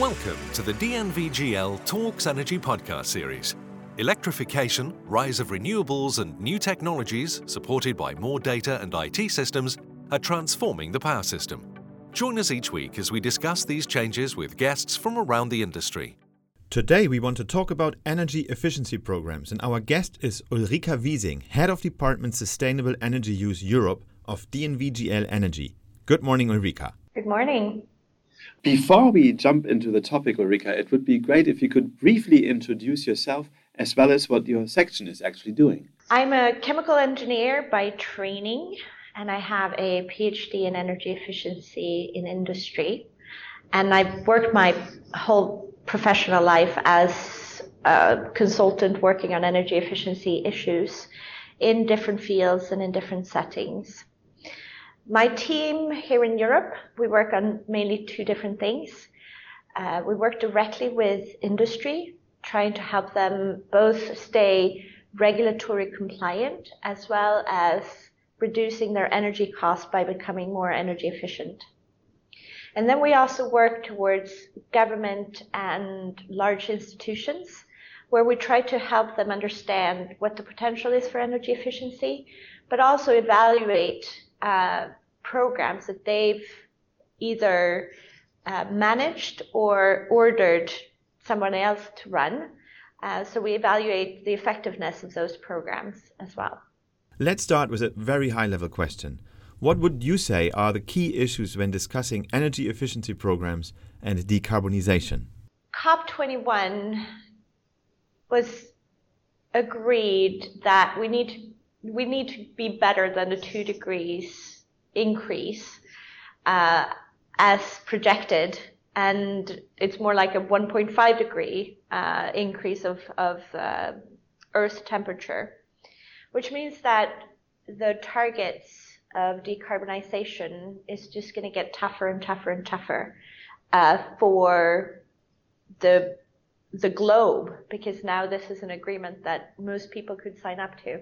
Welcome to the DNVGL Talks Energy podcast series. Electrification, rise of renewables, and new technologies, supported by more data and IT systems, are transforming the power system. Join us each week as we discuss these changes with guests from around the industry. Today, we want to talk about energy efficiency programs, and our guest is Ulrika Wising, Head of Department Sustainable Energy Use Europe of DNVGL Energy. Good morning, Ulrika. Good morning. Before we jump into the topic, Ulrika, it would be great if you could briefly introduce yourself as well as what your section is actually doing. I'm a chemical engineer by training, and I have a PhD in energy efficiency in industry. And I've worked my whole professional life as a consultant working on energy efficiency issues in different fields and in different settings. My team here in Europe, we work on mainly two different things. Uh, we work directly with industry, trying to help them both stay regulatory compliant as well as reducing their energy costs by becoming more energy efficient. And then we also work towards government and large institutions where we try to help them understand what the potential is for energy efficiency, but also evaluate uh, programs that they've either uh, managed or ordered someone else to run. Uh, so we evaluate the effectiveness of those programs as well. Let's start with a very high level question. What would you say are the key issues when discussing energy efficiency programs and decarbonization? COP21 was agreed that we need to, we need to be better than the two degrees increase uh, as projected, and it's more like a 1.5 degree uh, increase of, of uh, Earth's temperature, which means that the targets of decarbonization is just going to get tougher and tougher and tougher uh, for the the globe because now this is an agreement that most people could sign up to.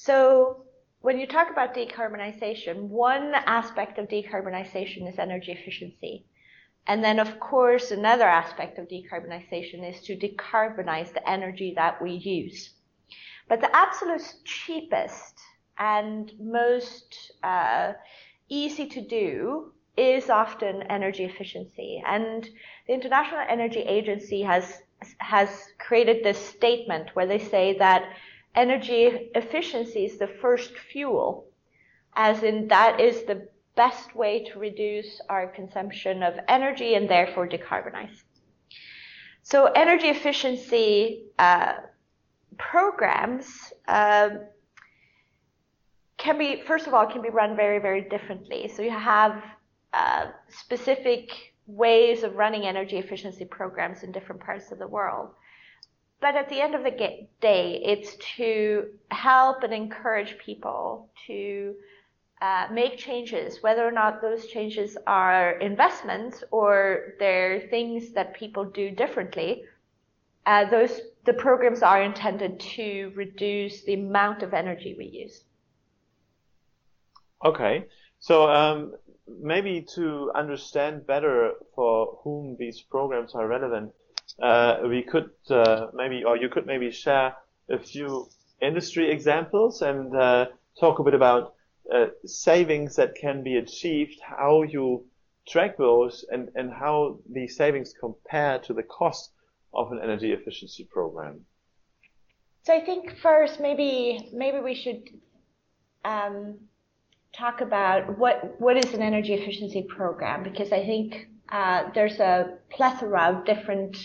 So when you talk about decarbonization, one aspect of decarbonization is energy efficiency. And then, of course, another aspect of decarbonization is to decarbonize the energy that we use. But the absolute cheapest and most uh, easy to do is often energy efficiency. And the International Energy Agency has has created this statement where they say that energy efficiency is the first fuel, as in that is the best way to reduce our consumption of energy and therefore decarbonize. So energy efficiency uh, programs uh, can be, first of all, can be run very, very differently. So you have uh, specific ways of running energy efficiency programs in different parts of the world. But at the end of the day, it's to help and encourage people to uh, make changes, whether or not those changes are investments or they're things that people do differently. Uh, those the programs are intended to reduce the amount of energy we use. Okay, so um, maybe to understand better for whom these programs are relevant, we could uh, maybe, or you could maybe share a few industry examples and uh, talk a bit about uh, savings that can be achieved, how you track those, and, and how these savings compare to the cost of an energy efficiency program. So I think first, maybe maybe we should um, talk about what what is an energy efficiency program because I think uh, there's a plethora of different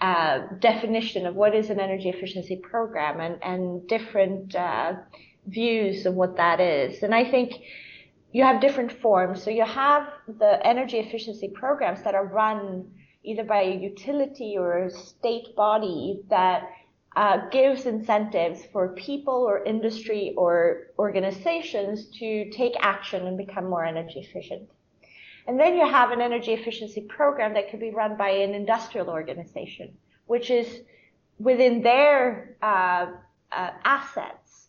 uh, definition of what is an energy efficiency program and, and different uh, views of what that is. And I think you have different forms. So you have the energy efficiency programs that are run either by a utility or a state body that uh, gives incentives for people or industry or organizations to take action and become more energy efficient. And then you have an energy efficiency program that could be run by an industrial organization, which is within their uh, uh, assets.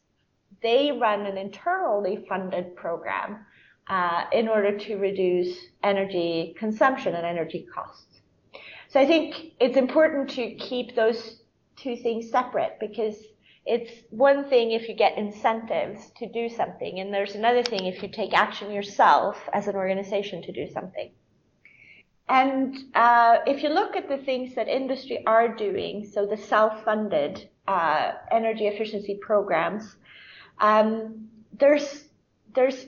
They run an internally funded program uh, in order to reduce energy consumption and energy costs. So I think it's important to keep those two things separate because it's one thing if you get incentives to do something, and there's another thing if you take action yourself as an organization to do something. And uh, if you look at the things that industry are doing, so the self-funded uh, energy efficiency programs, um, there's there's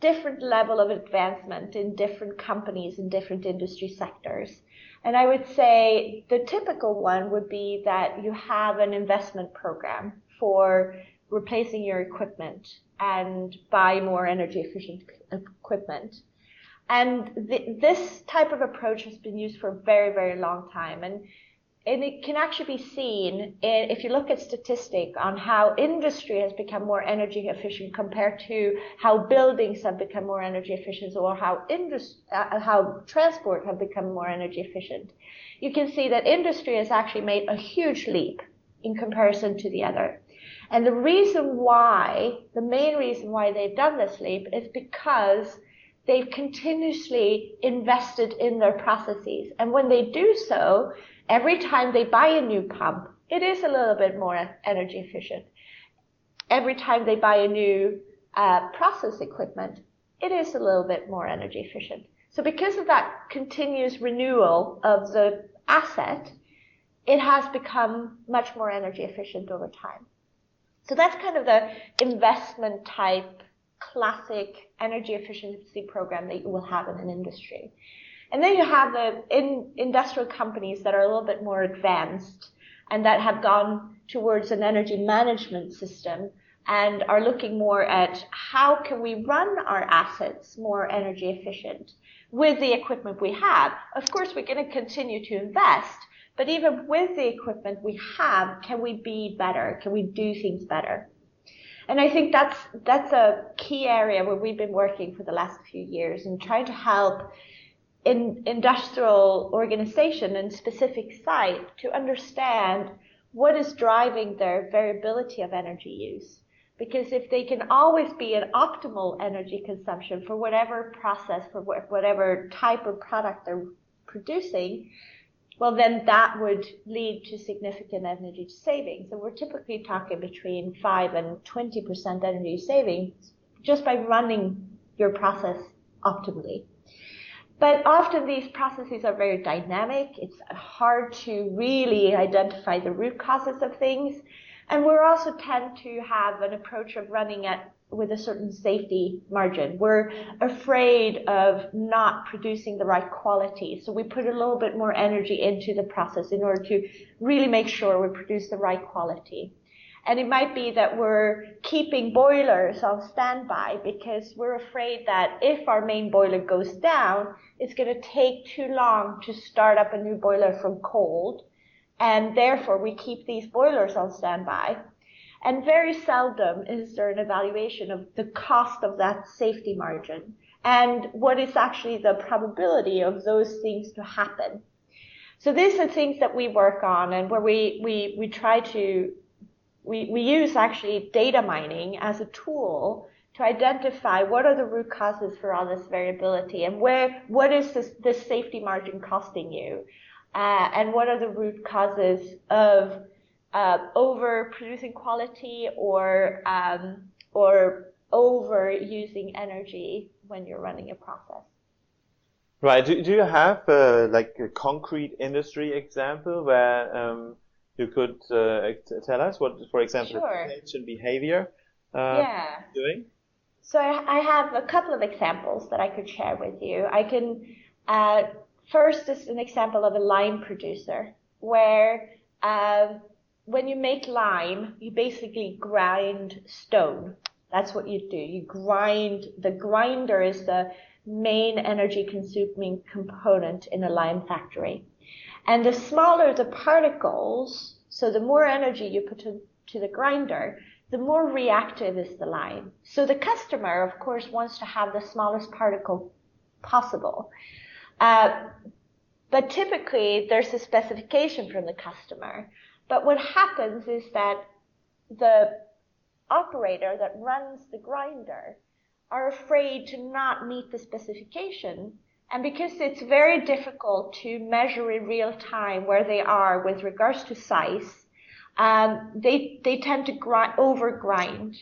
different level of advancement in different companies in different industry sectors. And I would say the typical one would be that you have an investment program for replacing your equipment and buy more energy efficient equipment. And th- this type of approach has been used for a very, very long time. And, and it can actually be seen in, if you look at statistic on how industry has become more energy efficient compared to how buildings have become more energy efficient or how indus- uh, how transport have become more energy efficient. You can see that industry has actually made a huge leap in comparison to the other. And the reason why, the main reason why they've done this leap is because they've continuously invested in their processes. And when they do so, every time they buy a new pump, it is a little bit more energy efficient. Every time they buy a new uh, process equipment, it is a little bit more energy efficient. So because of that continuous renewal of the asset, it has become much more energy efficient over time. So that's kind of the investment type classic energy efficiency program that you will have in an industry. And then you have the in, industrial companies that are a little bit more advanced and that have gone towards an energy management system and are looking more at how can we run our assets more energy efficient with the equipment we have. Of course, we're going to continue to invest, but even with the equipment we have, can we be better? Can we do things better? And I think that's that's a key area where we've been working for the last few years and trying to help in industrial organization and specific site to understand what is driving their variability of energy use. Because if they can always be an optimal energy consumption for whatever process, for whatever type of product they're producing, well, then that would lead to significant energy savings. So we're typically talking between 5 and 20% energy savings just by running your process optimally. But often these processes are very dynamic. It's hard to really identify the root causes of things. And we also tend to have an approach of running at with a certain safety margin. We're afraid of not producing the right quality. So we put a little bit more energy into the process in order to really make sure we produce the right quality. And it might be that we're keeping boilers on standby because we're afraid that if our main boiler goes down, it's going to take too long to start up a new boiler from cold. And therefore we keep these boilers on standby. And very seldom is there an evaluation of the cost of that safety margin and what is actually the probability of those things to happen. So these are things that we work on and where we, we, we try to, we, we use actually data mining as a tool to identify what are the root causes for all this variability and where, what is this, this safety margin costing you? Uh, and what are the root causes of uh, over producing quality or um, or over using energy when you're running a process. Right. Do, do you have uh, like a concrete industry example where um, you could uh, tell us what, for example, sure. behavior uh, yeah. doing? So I have a couple of examples that I could share with you. I can uh, first is an example of a lime producer where um, when you make lime, you basically grind stone. That's what you do. You grind, the grinder is the main energy consuming component in a lime factory. And the smaller the particles, so the more energy you put to, to the grinder, the more reactive is the lime. So the customer, of course, wants to have the smallest particle possible. Uh, but typically, there's a specification from the customer but what happens is that the operator that runs the grinder are afraid to not meet the specification And because it's very difficult to measure in real time where they are with regards to size, um, they, they tend to grind, over grind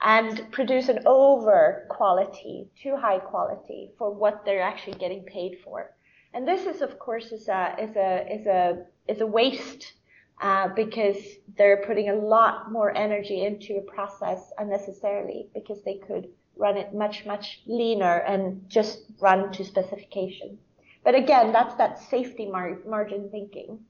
and produce an over quality, too high quality for what they're actually getting paid for. And this is, of course, is a, is a, is a, is a waste uh, because they're putting a lot more energy into a process unnecessarily because they could run it much, much leaner and just run to specification. But again, that's that safety mar- margin thinking.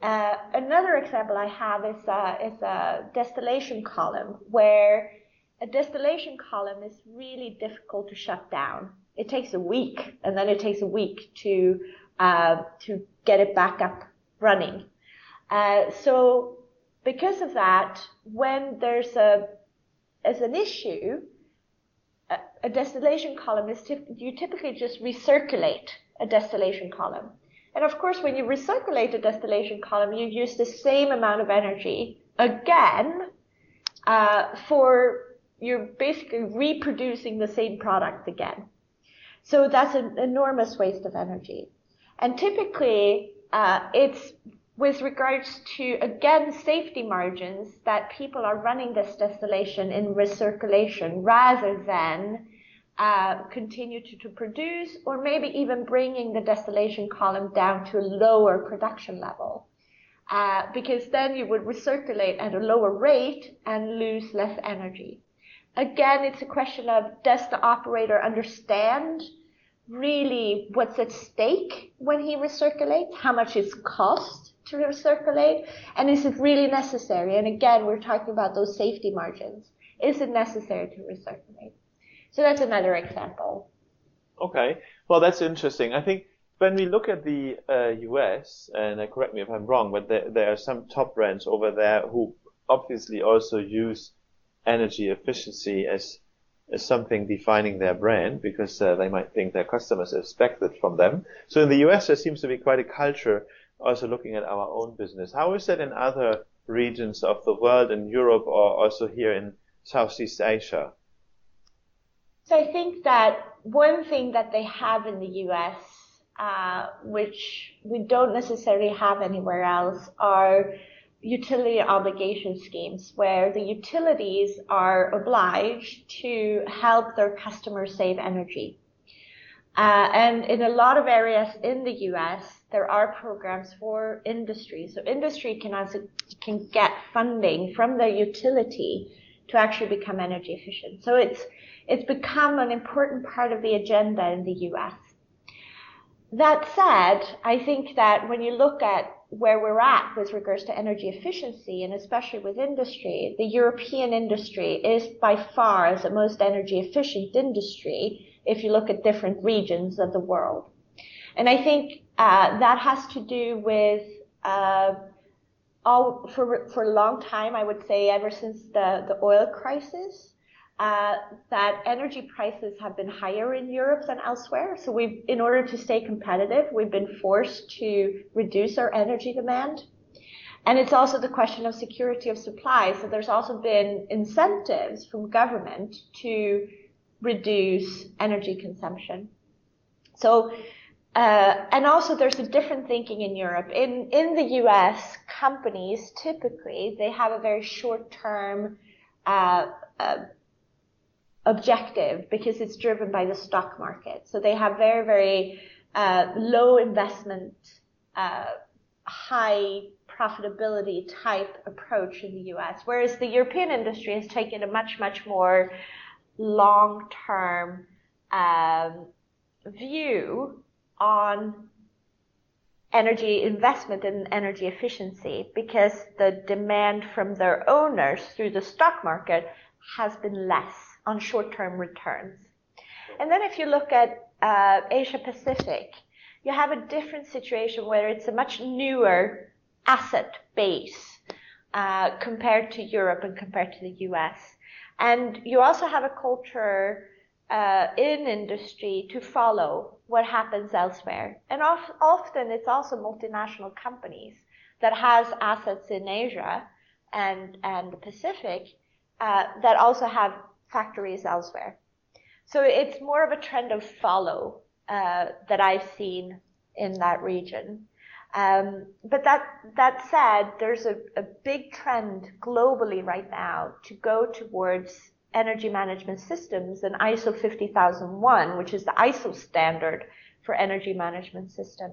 Uh, another example I have is a, is a distillation column where a distillation column is really difficult to shut down. It takes a week, and then it takes a week to uh, to get it back up running. Uh, so because of that, when there's a as an issue, a, distillation column is you typically just recirculate a distillation column. And of course, when you recirculate a distillation column, you use the same amount of energy again uh, for you're basically reproducing the same product again. So that's an enormous waste of energy. And typically, uh, it's with regards to again safety margins that people are running this distillation in recirculation rather than uh, continue to, to produce or maybe even bringing the distillation column down to a lower production level. Uh, because then you would recirculate at a lower rate and lose less energy. Again, it's a question of does the operator understand really what's at stake when he recirculates, how much it costs to recirculate, and is it really necessary? And again, we're talking about those safety margins. Is it necessary to recirculate? So that's another example. Okay, well that's interesting. I think when we look at the uh, US, and uh, correct me if I'm wrong, but there, there are some top brands over there who obviously also use energy efficiency as as something defining their brand because uh, they might think their customers expect it from them. So in the US, there seems to be quite a culture also looking at our own business. How is that in other regions of the world, in Europe, or also here in Southeast Asia? So I think that one thing that they have in the US, uh, which we don't necessarily have anywhere else, are utility obligation schemes where the utilities are obliged to help their customers save energy. Uh, and in a lot of areas in the US, there are programs for industry. So industry can also can get funding from the utility to actually become energy efficient. So it's it's become an important part of the agenda in the US. That said, I think that when you look at where we're at with regards to energy efficiency and especially with industry, the European industry is by far the most energy efficient industry if you look at different regions of the world. And I think uh, that has to do with uh, all for for a long time. I would say ever since the the oil crisis, uh, that energy prices have been higher in Europe than elsewhere. So we've, in order to stay competitive, we've been forced to reduce our energy demand. And it's also the question of security of supply. So there's also been incentives from government to reduce energy consumption. So, uh, and also there's a different thinking in Europe. In, in the US, companies typically, they have a very short term, uh, uh, objective because it's driven by the stock market. So they have very, very uh, low investment, uh, high profitability type approach in the US, whereas the European industry has taken a much, much more long term um, view on energy investment and energy efficiency because the demand from their owners through the stock market has been less on short-term returns. And then if you look at uh, Asia Pacific, you have a different situation where it's a much newer asset base uh, compared to Europe and compared to the US. And you also have a culture uh, in industry to follow what happens elsewhere. And of, often it's also multinational companies that has assets in Asia and, and the Pacific uh, that also have factories elsewhere. So it's more of a trend of follow uh, that I've seen in that region. Um, but that that said, there's a, a big trend globally right now to go towards energy management systems and ISO 50001, which is the ISO standard for energy management system.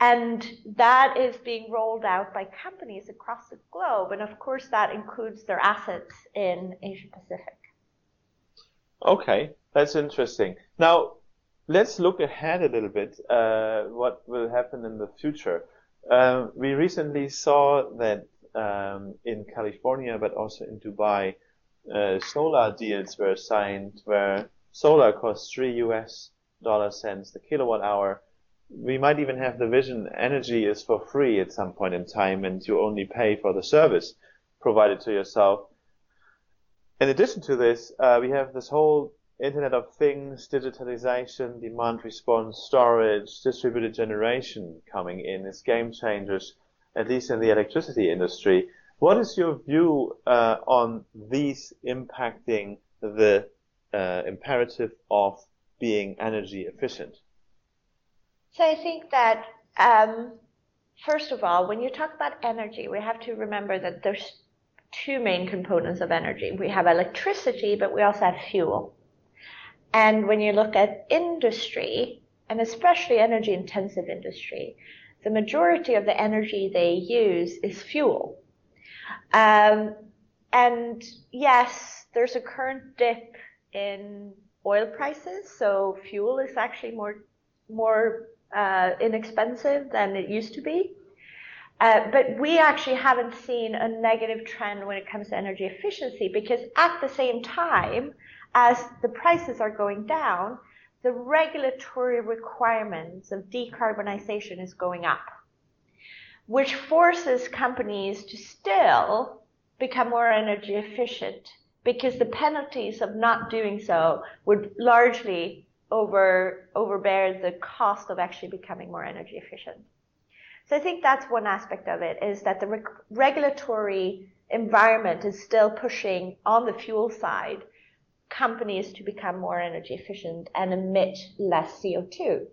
And that is being rolled out by companies across the globe. And of course, that includes their assets in Asia Pacific. Okay, that's interesting. Now, let's look ahead a little bit. Uh, what will happen in the future? Uh, we recently saw that um, in California, but also in Dubai, uh, solar deals were signed where solar costs three US dollar cents the kilowatt hour we might even have the vision energy is for free at some point in time and you only pay for the service provided to yourself. In addition to this, uh, we have this whole Internet of Things, digitalization, demand response, storage, distributed generation coming in as game changers, at least in the electricity industry. What is your view uh, on these impacting the uh, imperative of being energy efficient? So I think that, um, first of all, when you talk about energy, we have to remember that there's two main components of energy. We have electricity, but we also have fuel. And when you look at industry, and especially energy intensive industry, the majority of the energy they use is fuel. Um, and yes, there's a current dip in oil prices, so fuel is actually more more uh, inexpensive than it used to be. Uh, but we actually haven't seen a negative trend when it comes to energy efficiency because at the same time as the prices are going down, the regulatory requirements of decarbonization is going up, which forces companies to still become more energy efficient because the penalties of not doing so would largely over overbear the cost of actually becoming more energy efficient. So I think that's one aspect of it is that the reg- regulatory environment is still pushing on the fuel side companies to become more energy efficient and emit less CO2.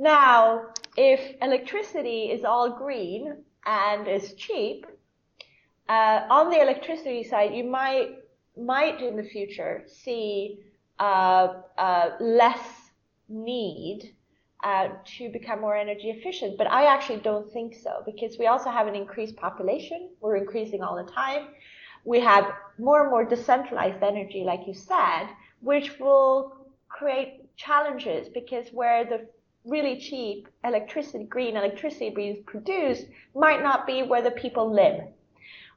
Now, if electricity is all green and is cheap, uh, on the electricity side, you might might in the future see uh, uh, less need uh, to become more energy efficient. But I actually don't think so because we also have an increased population. We're increasing all the time. We have more and more decentralized energy, like you said, which will create challenges because where the really cheap electricity, green electricity being produced might not be where the people live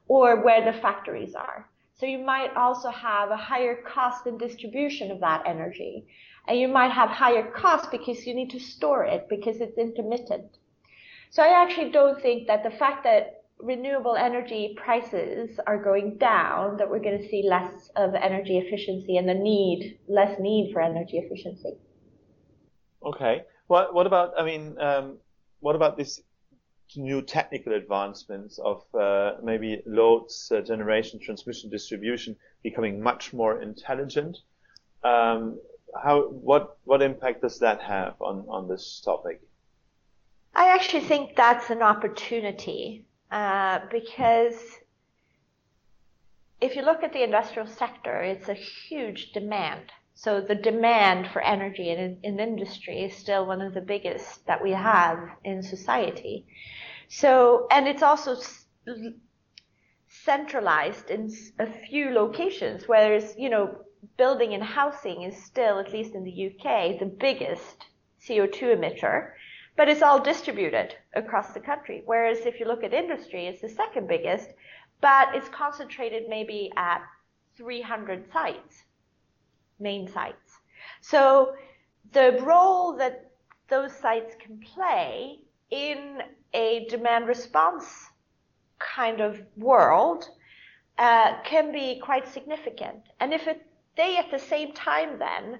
or where the factories are. So you might also have a higher cost in distribution of that energy. And you might have higher costs because you need to store it because it's intermittent. So I actually don't think that the fact that renewable energy prices are going down, that we're going to see less of energy efficiency and the need, less need for energy efficiency. Okay. What, what about, I mean, um, what about this new technical advancements of uh, maybe loads, uh, generation, transmission, distribution becoming much more intelligent. Um, how what what impact does that have on on this topic? I actually think that's an opportunity uh, because if you look at the industrial sector, it's a huge demand. So the demand for energy in, in industry is still one of the biggest that we have in society. So, and it's also centralized in a few locations, whereas, you know, building and housing is still, at least in the UK, the biggest CO2 emitter, but it's all distributed across the country. Whereas if you look at industry, it's the second biggest, but it's concentrated maybe at 300 sites, main sites. So the role that those sites can play in a demand response kind of world uh, can be quite significant. And if it, they at the same time then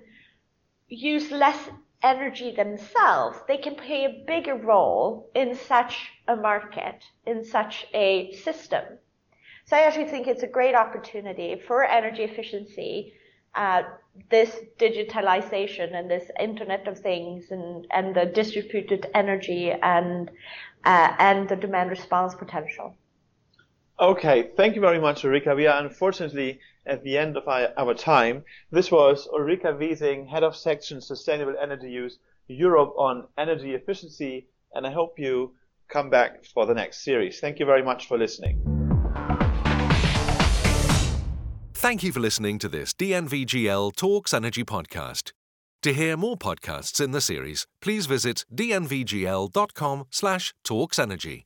use less energy themselves, they can play a bigger role in such a market, in such a system. So I actually think it's a great opportunity for energy efficiency uh, this digitalization and this Internet of Things and, and the distributed energy and uh, and the demand response potential. Okay, thank you very much, Ulrika. We are unfortunately at the end of our, our time. This was Ulrika Wising, Head of Section Sustainable Energy Use Europe on Energy Efficiency, and I hope you come back for the next series. Thank you very much for listening. Thank you for listening to this DNVGL Talks Energy podcast. To hear more podcasts in the series, please visit dnvgl.com/talksenergy.